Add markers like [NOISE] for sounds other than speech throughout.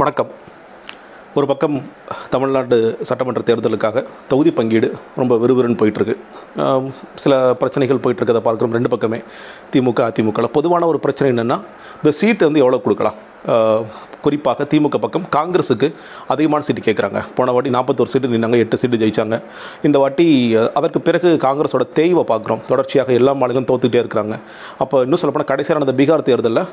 வணக்கம். ஒரு பக்கம் தமிழ்நாடு சட்டமன்ற தேர்தலுக்காக தொகுதி பங்கீடு ரொம்ப விறுவிறுன்னு போயிட்டுருக்கு. சில பிரச்சனைகள் போயிட்டுருக்கதை பார்க்குறோம். ரெண்டு பக்கமே திமுக அதிமுக பொதுவான ஒரு பிரச்சனை என்னென்னா இந்த சீட்டு வந்து எவ்வளோ கொடுக்கலாம்? குறிப்பாக திமுக பக்கம் காங்கிரஸுக்கு அதிகமான சீட்டு கேட்குறாங்க போன வாட்டி நாற்பத்தோரு சீட்டு நின்னாங்க எட்டு சீட்டு ஜெயித்தாங்க இந்த வாட்டி அதற்கு பிறகு காங்கிரஸோட தேய்வை பார்க்குறோம். தொடர்ச்சியாக எல்லா மாநிலங்களும் தோத்துக்கிட்டே இருக்கிறாங்க. அப்போ இன்னும் சொல்லப்போனால் கடைசியாக நடந்த பீகார் தேர்தலில்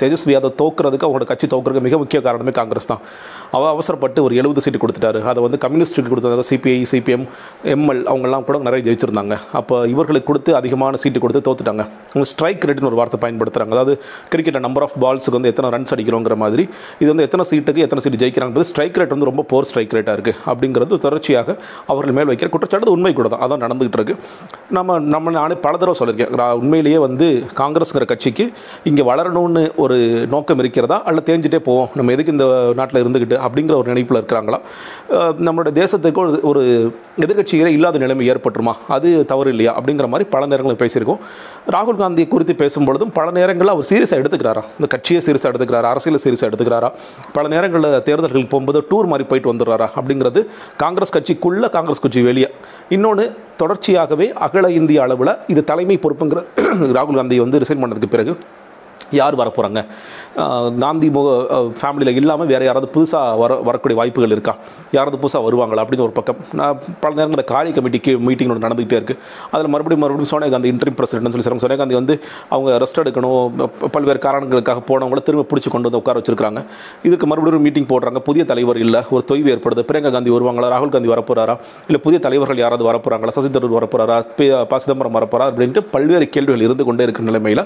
தேஜஸ்வி யாதவ் தோக்குறதுக்கு அவங்களோட கட்சி தோக்குறதுக்கு மிக முக்கிய காரணமே காங்கிரஸ் தான். அவள் அவசரப்பட்டு ஒரு எழுபது சீட்டு கொடுத்துட்டாரு. அதை வந்து கம்யூனிஸ்ட்டுக்கு கொடுத்தாங்க சிபிஐ சிபிஎம் எம்எல் அவங்கெல்லாம் கூட நிறைய ஜெயிச்சிருந்தாங்க. அப்போ இவர்களுக்கு கொடுத்து அதிகமான சீட்டு கொடுத்து தோத்துட்டாங்க. அவங்க ஸ்ட்ரைக் ரேட்னு ஒரு வார்த்தை பயன்படுத்துகிறாங்க அதாவது கிரிக்கெட்டில் நம்பர் ஆஃப் பால்ஸுக்கு வந்து எத்தனை ரன்ஸ் அடிக்கிறோங்கிற மாதிரி இது வந்து எத்தனை சீட்டுக்கு எத்தனை சீட்டு ஜெயிக்கிறாங்கிறது ஸ்ட்ரைக் ரேட் வந்து ரொம்ப போர் ஸ்ட்ரைக் ரேட்டாக இருக்குது அப்படிங்கிறது தொடர்ச்சியாக அவர்கள் மேல் வைக்கிற குற்றச்சாட்டு. உண்மை கூட தான். அதான் நடந்துகிட்டு இருக்கு. நம்ம நம்ம நானே பல தடவை சொல்லியிருக்கேன். உண்மையிலேயே வந்து காங்கிரஸ்ங்கிற கட்சிக்கு இங்கே வளரணும்னு ஒரு நோக்கம் இருக்கிறதா? அல்ல தேஞ்சிட்டே போவோம். நம்ம எதுக்கு இந்த நாட்டில் இருந்துக்கிட்டு அப்படிங்கிற ஒரு நினைப்பில் இருக்கிறாங்களா? நம்மளோட நம்மளுடைய தேசத்துக்கு ஒரு ஒரு எதிர்கட்சிகளே இல்லாத நிலைமை ஏற்பட்டுருமா? அது தவறு இல்லையா? அப்படிங்கிற மாதிரி பல நேரங்களில் பேசியிருக்கோம். ராகுல் காந்தி குறித்து பேசும்பொழுதும் பல நேரங்களில் அவர் சீரியஸாக எடுத்துக்கிறாரா? இந்த கட்சியை சீரியஸாக எடுத்துக்கிறாரா? அரசியல் சீரியஸாக எடுத்துக்கிறாரா? பல நேரங்களில் தேர்தல்களுக்கு போகும்போது டூர் மாதிரி போயிட்டு வந்துடுறாரா? அப்படிங்கிறது காங்கிரஸ் கட்சிக்குள்ள காங்கிரஸ் கட்சி வெளியே. இன்னொன்று தொடர்ச்சியாகவே அகல இந்திய அளவில் இது தலைமை பொறுப்புங்கிற [COUGHS] ராகுல் காந்தி வந்து ரிசைன் பண்ணதுக்கு பிறகு யார் வரப்போகிறாங்க காந்தி முக ஃபேமிலியில் இல்லாமல் வேறு யாராவது புதுசாக வர வரக்கூடிய வாய்ப்புகள் இருக்கா? யாராவது புதுசாக வருவாங்களா? அப்படின்னு ஒரு பக்கம். நான் பல நேரங்கள் இந்த காரிய கமிட்டிக்கு மீட்டிங் ஒன்று நடந்துகிட்டே இருக்குது அதில் மறுபடியும் மறுபடியும் சோனியா காந்தி இன்ட்ரீம் பிரசிடென்ட்னு சொல்லி சொல்கிறாங்க சோனியா காந்தி வந்து அவங்க ரெஸ்ட் எடுக்கணும் பல்வேறு காரணங்களுக்காக போனவங்கள திரும்ப பிடிச்சி கொண்டு வந்து உட்கார வச்சிருக்காங்க இதுக்கு மறுபடியும் மீட்டிங் போடுறாங்க. புதிய தலைவர் இல்லை ஒரு தொய்வு ஏற்படுது. பிரியங்கா காந்தி வருவாங்களா? ராகுல் காந்தி வரப்போகிறாரா இல்லை புதிய தலைவர்கள் யாராவது வரப்போகிறாங்களா சசி தரூர் வரப்போறாரா? பி ப சிதம்பரம் வரப்போறா அப்படின்ட்டு பல்வேறு கேள்விகள் இருந்து கொண்டே இருக்கிற நிலைமையில்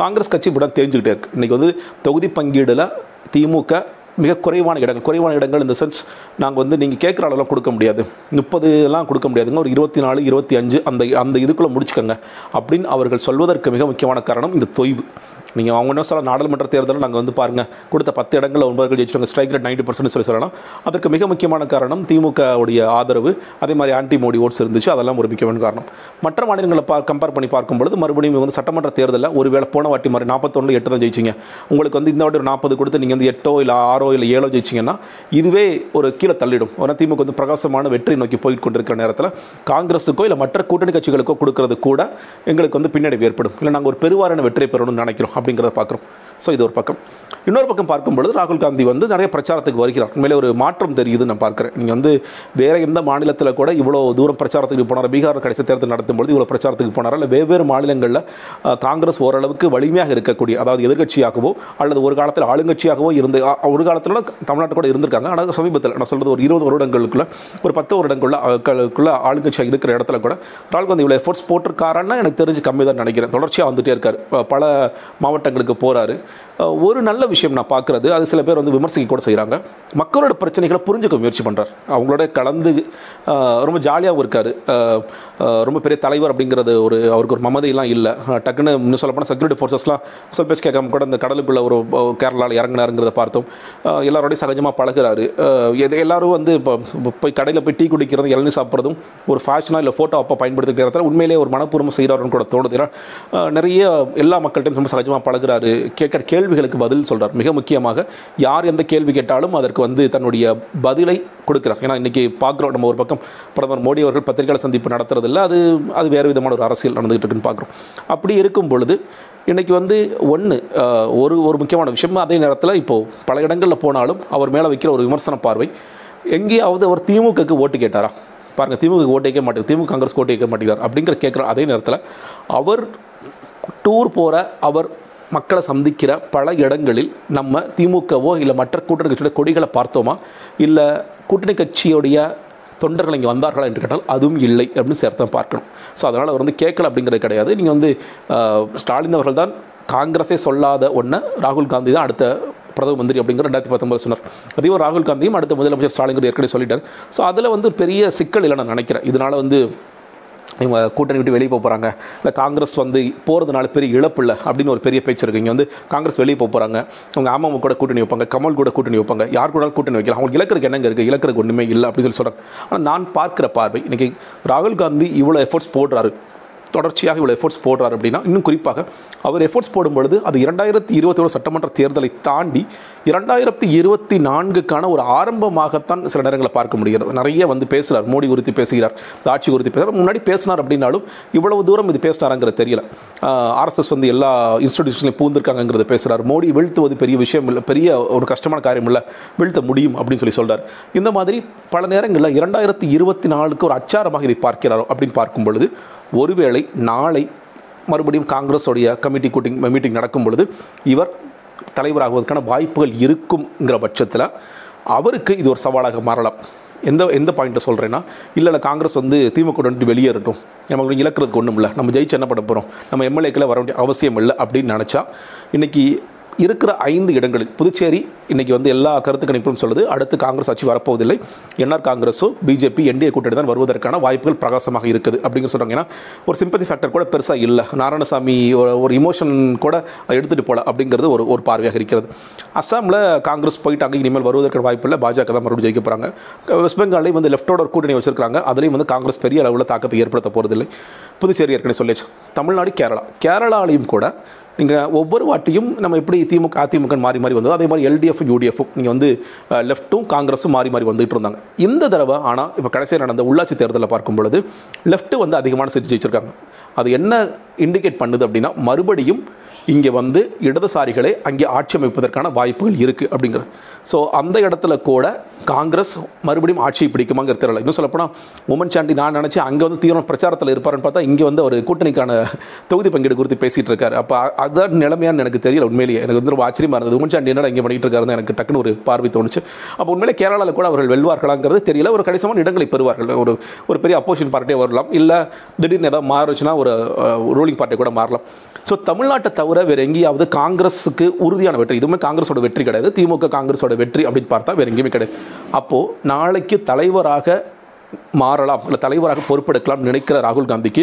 காங்கிரஸ் கட்சி எல்லாம் தெரிஞ்சுக்கிட்டே இருக்கு. இன்னைக்கு வந்து தொகுதி பங்கீடில் திமுக மிக குறைவான இடங்கள் குறைவான இடங்கள் இந்த சென்ஸ் நாங்கள் வந்து நீங்கள் கேட்குற அளவுலாம் கொடுக்க முடியாது. முப்பதுலாம் கொடுக்க முடியாதுங்க. ஒரு இருபத்தி நாலு இருபத்தி அஞ்சு அந்த அந்த இதுக்குள்ளே முடிச்சுக்கோங்க. அப்படின்னு அவர்கள் சொல்வதற்கு மிக முக்கியமான காரணம் இந்த தொய்வு. நீங்கள் அவங்க என்ன சொல்ல நாடாளுமன்ற தேர்தலில் நாங்கள் வந்து பாருங்கள் கொடுத்த பத்து இடங்களில் ஒன்பது ஜெயிச்சிருவாங்க. ஸ்ட்ரைக் ரேட் நைன்டி பர்சன்ட் சொல்லி சொல்லலாம். அதற்கு மிக முக்கியமான காரணம் திமுக உடைய ஆதரவு அதே மாதிரி ஆன்டி மோடி ஓட்ஸ் இருந்துச்சு அதெல்லாம் ஒரு முக்கியமான காரணம். மற்ற மாநிலங்களை பா கம்பேர் பண்ணி பார்க்கும்பொழுது மறுபடியும் வந்து சட்டமன்ற தேர்தலில் ஒருவேளை போன வாட்டி மாதிரி நாற்பத்தொன்று எட்டு தான் ஜெயிச்சிங்க. உங்களுக்கு வந்து இந்த வாட்டி ஒரு நாற்பது கொடுத்து நீங்கள் வந்து எட்டோ இல்லை ஆறோ இல்லை ஏழோ ஜெயிச்சிங்கன்னா இதுவே ஒரு கீழே தள்ளிடும். ஆனால் திமுக வந்து பிரகாசமான வெற்றி நோக்கி போயிட்டு கொண்டிருக்கிற நேரத்தில் காங்கிரஸுக்கோ இல்லை மற்ற கூட்டணி கட்சிகளுக்கோ கொடுக்கறது கூட எங்களுக்கு வந்து பின்னடைவு ஏற்படும். இல்லை நாங்கள் ஒரு பெருவாரான வெற்றி பெறணும்னு நினைக்கிறோம். அப்படிங்கிறத பார்க்குறோம். ஸோ இது ஒரு பக்கம். இன்னொரு பக்கம் பார்க்கும் பொழுது ராகுல் காந்தி வந்து நிறைய பிரச்சாரத்துக்கு வருகிறார். உண்மையிலே ஒரு மாற்றம் தெரியுது நான் பார்க்குறேன். நீங்கள் வந்து வேறு எந்த மாநிலத்தில் கூட இவ்வளோ தூரம் பிரச்சாரத்துக்கு போனார் பீகார் கடைசி தேர்தல் நடத்தும் பொழுது இவ்வளோ பிரச்சாரத்துக்கு போனார் இல்லை வெவ்வேறு மாநிலங்களில் காங்கிரஸ் ஓரளவுக்கு வலிமையாக இருக்கக்கூடிய அதாவது எதிர்க்கட்சியாகவோ அல்லது ஒரு காலத்தில் ஆளுங்கட்சியாகவோ இருந்து ஒரு காலத்தில் தமிழ்நாட்டு கூட இருந்திருக்காங்க. ஆனால் சமீபத்தில் நான் சொல்கிறது ஒரு இருபது வருடங்களுக்குள்ள ஒரு பத்து வருடங்களுக்குள்ள ஆளுங்கட்சியாக இருக்கிற இடத்துல கூட ராகுல் காந்தி இவ்வளோ எஃபோர்ட்ஸ் போட்டிருக்காருன்னா எனக்கு தெரிஞ்சு கம்மி தான் நினைக்கிறேன். தொடர்ச்சியாக வந்துகிட்டே இருக்கார். பல மாவட்டங்களுக்கு போகிறாரு ஒரு நல்ல விஷயம் நான் பார்க்குறது. அது சில பேர் வந்து விமர்சிக்க கூட செய்கிறாங்க மக்களோட பிரச்சனைகளை புரிஞ்சுக்க முயற்சி பண்ணுறார் அவங்களோட கலந்து ரொம்ப ஜாலியாகவும் இருக்கார். ரொம்ப பெரிய தலைவர் அப்படிங்கிறது ஒரு அவருக்கு ஒரு மமதையெல்லாம் இல்லை. டக்குன்னு இன்னும் சொல்லப்போனால் செக்யூரிட்டி ஃபோர்ஸஸ்லாம் சொல் பேச்சு கேட்காம கூட இந்த கடலுக்குள்ளே ஒரு கேரளாவில் இறங்கினாருங்கிறத பார்த்தோம். எல்லாரோடையும் சகஜமாக பழகுறாரு. எது எல்லோரும் வந்து இப்போ போய் கடையில் போய் டீ குடிக்கிறது இளநீர் சாப்பிட்றதும் ஒரு ஃபேஷனாக இல்லை ஃபோட்டோ அப்போ பயன்படுத்திக்கிறதால உண்மையிலேயே ஒரு மனப்பூர்வம் செய்கிறாருன்னு கூட தோணுது. நிறைய எல்லா மக்கள்கிட்டையும் ரொம்ப சகஜமாக பழகிறாரு. கேட்குற கேள்விகளுக்கு பதில் சொல்கிறார் மிக முக்கியமாக யார் எந்த கேள்வி கேட்டாலும் அதற்கு வந்து தன்னுடைய பதிலை கொடுக்குறார். ஏன்னா இன்றைக்கி பார்க்குறோம் நம்ம ஒரு பக்கம் பிரதமர் மோடி அவர்கள் பத்திரிகையாளர் சந்திப்பு நடத்துறதில்ல. அது அது வேறு விதமான ஒரு அரசியல் நடந்துகிட்டு இருக்குன்னு பார்க்குறோம். அப்படி இருக்கும் பொழுது இன்றைக்கி வந்து ஒன்று ஒரு ஒரு முக்கியமான விஷயம். அதே நேரத்தில் இப்போது பல இடங்களில் போனாலும் அவர் மேலே வைக்கிற ஒரு விமர்சன பார்வை. எங்கேயாவது அவர் திமுகக்கு ஓட்டு கேட்டாரா? பாருங்க திமுக ஓட்டு கேட்க மாட்டேங்குது திமுக காங்கிரஸ் ஓட்டு கேட்க மாட்டேங்கிறார். அப்படிங்கிற கேட்குற அதே நேரத்தில் அவர் டூர் போகிற அவர் மக்களை சந்திக்கிற பல இடங்களில் நம்ம திமுகவோ இல்லை மற்ற கூட்டணி கட்சியோட கொடிகளை பார்த்தோமா? இல்லை கூட்டணி கட்சியுடைய தொண்டர்கள் இங்கே வந்தார்களா என்று கேட்டால் அதுவும் இல்லை அப்படின்னு சேர்த்து தான் பார்க்கணும். ஸோ அதனால் அவர் வந்து கேட்கல அப்படிங்கிறது கிடையாது. நீங்கள் வந்து ஸ்டாலின் அவர்கள் தான் காங்கிரஸே சொல்லாத ஒன்று ராகுல் காந்தி தான் அடுத்த பிரதம மந்திரி அப்படிங்கிற ரெண்டாயிரத்தி பத்தொன்பது சொன்னார். அதே ராகுல் காந்தியும் அடுத்த முதலமைச்சர் ஸ்டாலின் ஏற்கனவே சொல்லிட்டார். ஸோ அதில் வந்து பெரிய சிக்கல் இல்லை நான் நினைக்கிறேன். இதனால் வந்து இவங்க கூட்டணி விட்டு வெளியே போக போகிறாங்க இல்லை காங்கிரஸ் வந்து போகிறதுனால பெரிய இழப்பு இல்லை அப்படின்னு ஒரு பெரிய பேச்சு இருக்குது இங்கே வந்து காங்கிரஸ் வெளியே போக போகிறாங்க அவங்க அம்மா கூட கூட்டணி வைப்பாங்க கமல் கூட கூட்டணி வைப்பாங்க. யார் கூட கூட்டணி வைக்கலாம். அவங்களுக்கு இலக்கருக்கு என்னங்க இருக்குது இலக்கருக்கு ஒன்றுமே இல்லை அப்படின்னு சொல்லி சொல்கிறாங்க ஆனால் நான் பார்க்குற பார்வை இன்றைக்கி ராகுல் காந்தி இவ்வளோ எஃபர்ட்ஸ் போடுறாரு. தொடர்ச்சியாக இவ்வளோ எஃபோர்ட்ஸ் போடுறார் அப்படின்னா இன்னும் குறிப்பாக அவர் எஃபோர்ட்ஸ் போடும்பொழுது அது இரண்டாயிரத்தி இருபத்தி ஒரு சட்டமன்ற தேர்தலை தாண்டி இரண்டாயிரத்தி இருபத்தி நான்குக்கான ஒரு ஆரம்பமாகத்தான் சில நேரங்களில் பார்க்க முடிகிறது. நிறைய வந்து பேசுகிறார் மோடி குறித்து பேசுகிறார் ஆட்சி குறித்து பேசுகிறார். முன்னாடி பேசினார் அப்படின்னாலும் இவ்வளவு தூரம் இது பேசினாராங்கிறது தெரியல. ஆர்எஸ்எஸ் வந்து எல்லா இன்ஸ்டிடியூஷன்லையும் பூந்திருக்காங்கிறது பேசுகிறார் மோடி வீழ்த்துவது பெரிய விஷயம் இல்லை பெரிய ஒரு கஷ்டமான காரியம் இல்லை வீழ்த்த முடியும் அப்படின்னு சொல்லி சொல்கிறார் இந்த மாதிரி பல நேரங்களில் இரண்டாயிரத்தி இருபத்தி நாலுக்கு ஒரு அச்சாரமாக இதை பார்க்கிறாரோ அப்படின்னு பார்க்கும் பொழுது ஒருவேளை நாளை மறுபடியும் காங்கிரஸோடைய கமிட்டி கூட்டிங் மீட்டிங் நடக்கும் பொழுது இவர் தலைவராகுவதற்கான வாய்ப்புகள் இருக்குங்கிற பட்சத்தில் அவருக்கு இது ஒரு சவாலாக மாறலாம். எந்த எந்த பாயிண்ட்டை சொல்கிறேன்னா இல்லை இல்லை காங்கிரஸ் வந்து திமுக வந்துட்டு வெளியேறட்டும். நமக்கு இழக்கிறதுக்கு ஒன்றும் இல்லை நம்ம ஜெயிச்சு என்ன பண்ண போகிறோம் நம்ம எம்எல்ஏக்களை வர வேண்டிய அவசியம் இல்லை அப்படின்னு நினச்சா இன்றைக்கி இருக்கிற ஐந்து இடங்களில் புதுச்சேரி இன்றைக்கி வந்து எல்லா கருத்து கணிப்பும் சொல்லுது. அடுத்து காங்கிரஸ் ஆட்சி வரப்போவதில்லை. என்ஆர் காங்கிரஸோ பிஜேபி என்டிஏ கூட்டணி தான் வருவதற்கான வாய்ப்புகள் பிரகாசமாக இருக்குது அப்படிங்கிற சொல்கிறாங்க ஏன்னா ஒரு சிம்பத்தி ஃபேக்டர் கூட பெருசாக இல்லை. நாராயணசாமி ஒரு ஒரு இமோஷன் கூட எடுத்துகிட்டு போகல அப்படிங்கிறது ஒரு ஒரு பார்வையாக இருக்கிறது. அஸ்ஸாமில் காங்கிரஸ் போயிட்டாங்க இனிமேல் வருவதற்கான வாய்ப்பு இல்லை. பாஜக தான் மறுபடியும் ஜெயிக்க போகிறாங்க வெஸ்ட் பெங்காலையும் வந்து லெஃப்டோட ஒரு கூட்டணி வச்சிருக்காங்க அதுலேயும் வந்து காங்கிரஸ் பெரிய அளவில் தாக்கத்தை ஏற்படுத்த போகிறதில்லை புதுச்சேரி ஏற்கனவே சொல்லியாச்சு. தமிழ்நாடு கேரளா. கேரளாலையும் கூட நீங்கள் ஒவ்வொரு வாட்டியும் நம்ம எப்படி திமுக அதிமுக மாறி மாறி வந்ததோ அதே மாதிரி எல்டிஎஃப் யூடிஎஃப் நீங்கள் வந்து லெஃப்ட்டும் காங்கிரஸும் மாறி மாறி வந்துட்டு இருந்தாங்க. இந்த தடவை ஆனால் இப்போ கடைசியில் நடந்த உள்ளாட்சி தேர்தலில் பார்க்கும் பொழுது லெஃப்ட் வந்து அதிகமான சீட் ஜெயிச்சிருக்காங்க. அது என்ன இண்டிகேட் பண்ணுது அப்படின்னா மறுபடியும் இங்கே வந்து இடதுசாரிகளை அங்கே ஆட்சி அமைப்பதற்கான வாய்ப்புகள் இருக்குது அப்படிங்கிறது ஸோ அந்த இடத்துல கூட காங்கிரஸ் மறுபடியும் ஆட்சியை பிடிக்குமாங்கிற தெரியல. இன்னும் சொல்லப்போனால் உமன் சாண்டி நான் நினச்சி அங்கே வந்து தீவிரம் பிரச்சாரத்தில் இருப்பாருன்னு பார்த்தா இங்கே வந்து அவர் கூட்டணிக்கான தொகுதி பங்கீடு குறித்து பேசிகிட்டு இருக்காரு அப்போ அதான் நிலைமையான்னு எனக்கு தெரியல உண்மையிலேயே. எனக்கு வந்து ரொம்ப ஆச்சரியமாக இருந்தது. உமன் சாண்டி என்னடா இங்கே பண்ணிகிட்டு இருக்காருன்னு எனக்கு டக்குன்னு ஒரு பார்வை தோணுச்சு. அப்போ உண்மையிலே கேரளாவில் கூட அவர்கள் வெல்வார்களாங்கிறது தெரியல. ஒரு கணிசமான இடங்களை பெறுவார்கள். ஒரு ஒரு பெரிய அப்போசிஷன் பார்ட்டியே வரலாம். இல்லை திடீர்னு ஏதாவது மாறுச்சுன்னா ஒரு ரூலிங் பார்ட்டி கூட மாறலாம். ஸோ தமிழ்நாட்டை தவிர வேறு எங்கேயாவது காங்கிரஸுக்கு உறுதியான வெற்றி. இதுவுமே காங்கிரஸோட வெற்றி கிடையாது. திமுக காங்கிரஸோட வெற்றி அப்படின்னு பார்த்தா வேறு எங்கேயுமே கிடையாது. அப்போது நாளைக்கு தலைவராக மாறலாம் இல்லை தலைவராக பொறுப்பெடுக்கலாம் நினைக்கிற ராகுல் காந்திக்கு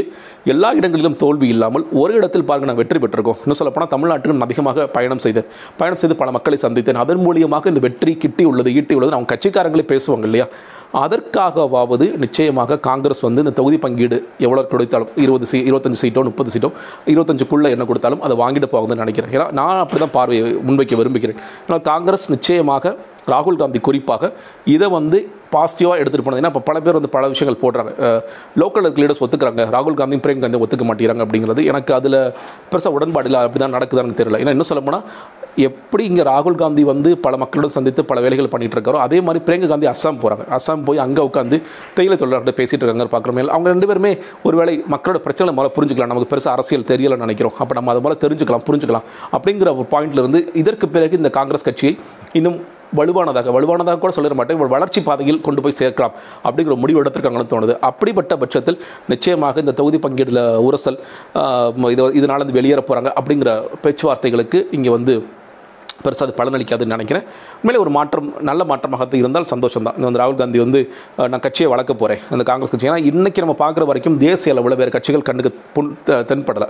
எல்லா இடங்களிலும் தோல்வி இல்லாமல் ஒரு இடத்தில் பாருங்க நான் வெற்றி பெற்றிருக்கோம். இன்னும் சொல்லப்போனால் தமிழ்நாட்டுக்கு அதிகமாக பயணம் செய்தேன். பயணம் செய்து பல மக்களை சந்தித்தேன். அதன் மூலியமாக இந்த வெற்றி கிட்டி உள்ளது ஈட்டி உள்ளது. அவங்க கட்சிக்காரங்களே பேசுவாங்க இல்லையா? அதற்காகவாவது நிச்சயமாக காங்கிரஸ் வந்து இந்த தொகுதி பங்கீடு எவ்வளோ கொடுத்தாலும்? இருபது சீ இருபத்தஞ்சு சீட்டோ முப்பது சீட்டோ இருபத்தஞ்சுக்குள்ளே என்ன கொடுத்தாலும் அதை வாங்கிட்டு போகுதுன்னு நினைக்கிறேன். ஏன்னா நான் அப்படி தான் பார்வையை முன்வைக்க விரும்புகிறேன். ஏன்னா காங்கிரஸ் நிச்சயமாக ராகுல் காந்தி குறிப்பாக இதை வந்து பாசிட்டிவாக எடுத்துகிட்டு போனது. ஏன்னா இப்போ பல பேர் வந்து பல விஷயங்கள் போடுறாங்க. லோக்கல் லீடர்ஸ் ஒத்துக்கிறாங்க. ராகுல் காந்தியும் பிரியங்கா காந்தி ஒத்துக்க மாட்டேங்கிறாங்க அப்படிங்கிறது எனக்கு அதில் பெருசாக உடன்பாடு இல்லை. அப்படி தான் நடக்குதான்னு தெரியல. ஏன்னா இன்னும் சொல்ல போனால் எப்படி இங்கே ராகுல் காந்தி வந்து பல மக்களோட சந்தித்து பல வேலைகள் பண்ணிகிட்டு இருக்காரோ அதே மாதிரி பிரியங்கா காந்தி அஸ்ஸாம் போகிறாங்க அஸ்ஸாம் போய் அங்கே உட்காந்து தேயிலை தொழிலாளர்கிட்ட பேசிகிட்டு இருக்காங்க பார்க்குற அவங்க ரெண்டு பேருமே ஒருவேளை மக்களோட பிரச்சனை முதல்ல புரிஞ்சுக்கலாம். நமக்கு பெருசாக அரசியல் தெரியலன்னு நினைக்கிறோம். அப்போ நம்ம அதை போல் தெரிஞ்சுக்கலாம் புரிஞ்சுக்கலாம் அப்படிங்கிற ஒரு பாயிண்ட்லேருந்து இதற்கு பிறகு இந்த காங்கிரஸ் கட்சியை இன்னும் வலுவானதாக வலுவானதாக கூட சொல்லிட மாட்டேன். வளர்ச்சி பாதையில் கொண்டு போய் சேர்க்கலாம் அப்படிங்கிற முடிவு எடுத்திருக்காங்கன்னு தோணுது. அப்படிப்பட்ட பட்சத்தில் நிச்சயமாக இந்த தொகுதி பங்கீடுல உரசல் இது இதனால் வந்து வெளியேற போகிறாங்க அப்படிங்கிற பேச்சுவார்த்தைகளுக்கு இங்கே வந்து பெருசாக அது பலனளிக்காதுன்னு நினைக்கிறேன். உண்மையிலே ஒரு மாற்றம் நல்ல மாற்றமாக இருந்தால் சந்தோஷம் தான் வந்து ராகுல் காந்தி வந்து நான் கட்சியை வளர்க்க போகிறேன் அந்த காங்கிரஸ் கட்சி. ஏன்னா இன்றைக்கி நம்ம பார்க்குற வரைக்கும் தேசிய அளவில் வேறு கட்சிகள் கண்ணுக்கு புண் தென்படலை.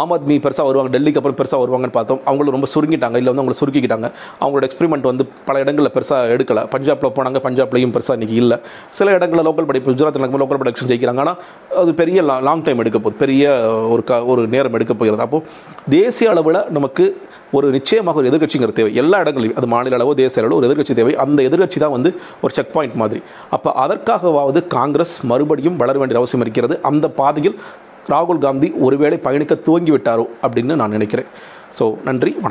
ஆம் ஆத்மி பெருசாக வருவாங்க டெல்லிக்கு அப்புறம் பெருசாக வருவாங்கன்னு பார்த்தோம். அவங்களும் ரொம்ப சுருங்கிட்டாங்க. இல்லை வந்து அவங்களை சுருக்கிக்கிட்டாங்க. அவங்களோட எக்ஸ்பெரிமெண்ட் வந்து பல இடங்களில் பெருசாக எடுக்கலை. பஞ்சாபில் போனாங்க பஞ்சாப்லையும் பெருசாக இன்றைக்கி இல்லை. சில இடங்களில் லோக்கல் படி குஜராத்தில் நடக்கும் லோக்கல் ப்ரொடக்ஷன் ஜெயிக்கிறாங்க. ஆனால் அது பெரிய லாங் டைம் எடுக்க போகுது. பெரிய ஒரு க ஒரு நேரம் எடுக்க போகிறது. அப்போது தேசிய அளவில் நமக்கு ஒரு நிச்சயமாக ஒரு எதிர்கட்சிங்கிற தேவை. எல்லா இடங்களிலும் அது மாநில அளவோ தேசிய அளவோ ஒரு எதிர்கட்சி தேவை. அந்த எதிர்கட்சி தான் வந்து ஒரு செக் பாயிண்ட் மாதிரி. அப்போ அதற்காகவாவது காங்கிரஸ் மறுபடியும் வளர வேண்டிய அவசியம் இருக்கிறது. அந்த பாதையில் ராகுல் காந்தி ஒருவேளை பயணிக்க துவங்கி விட்டாரோ அப்படின்னு நான் நினைக்கிறேன். ஸோ நன்றி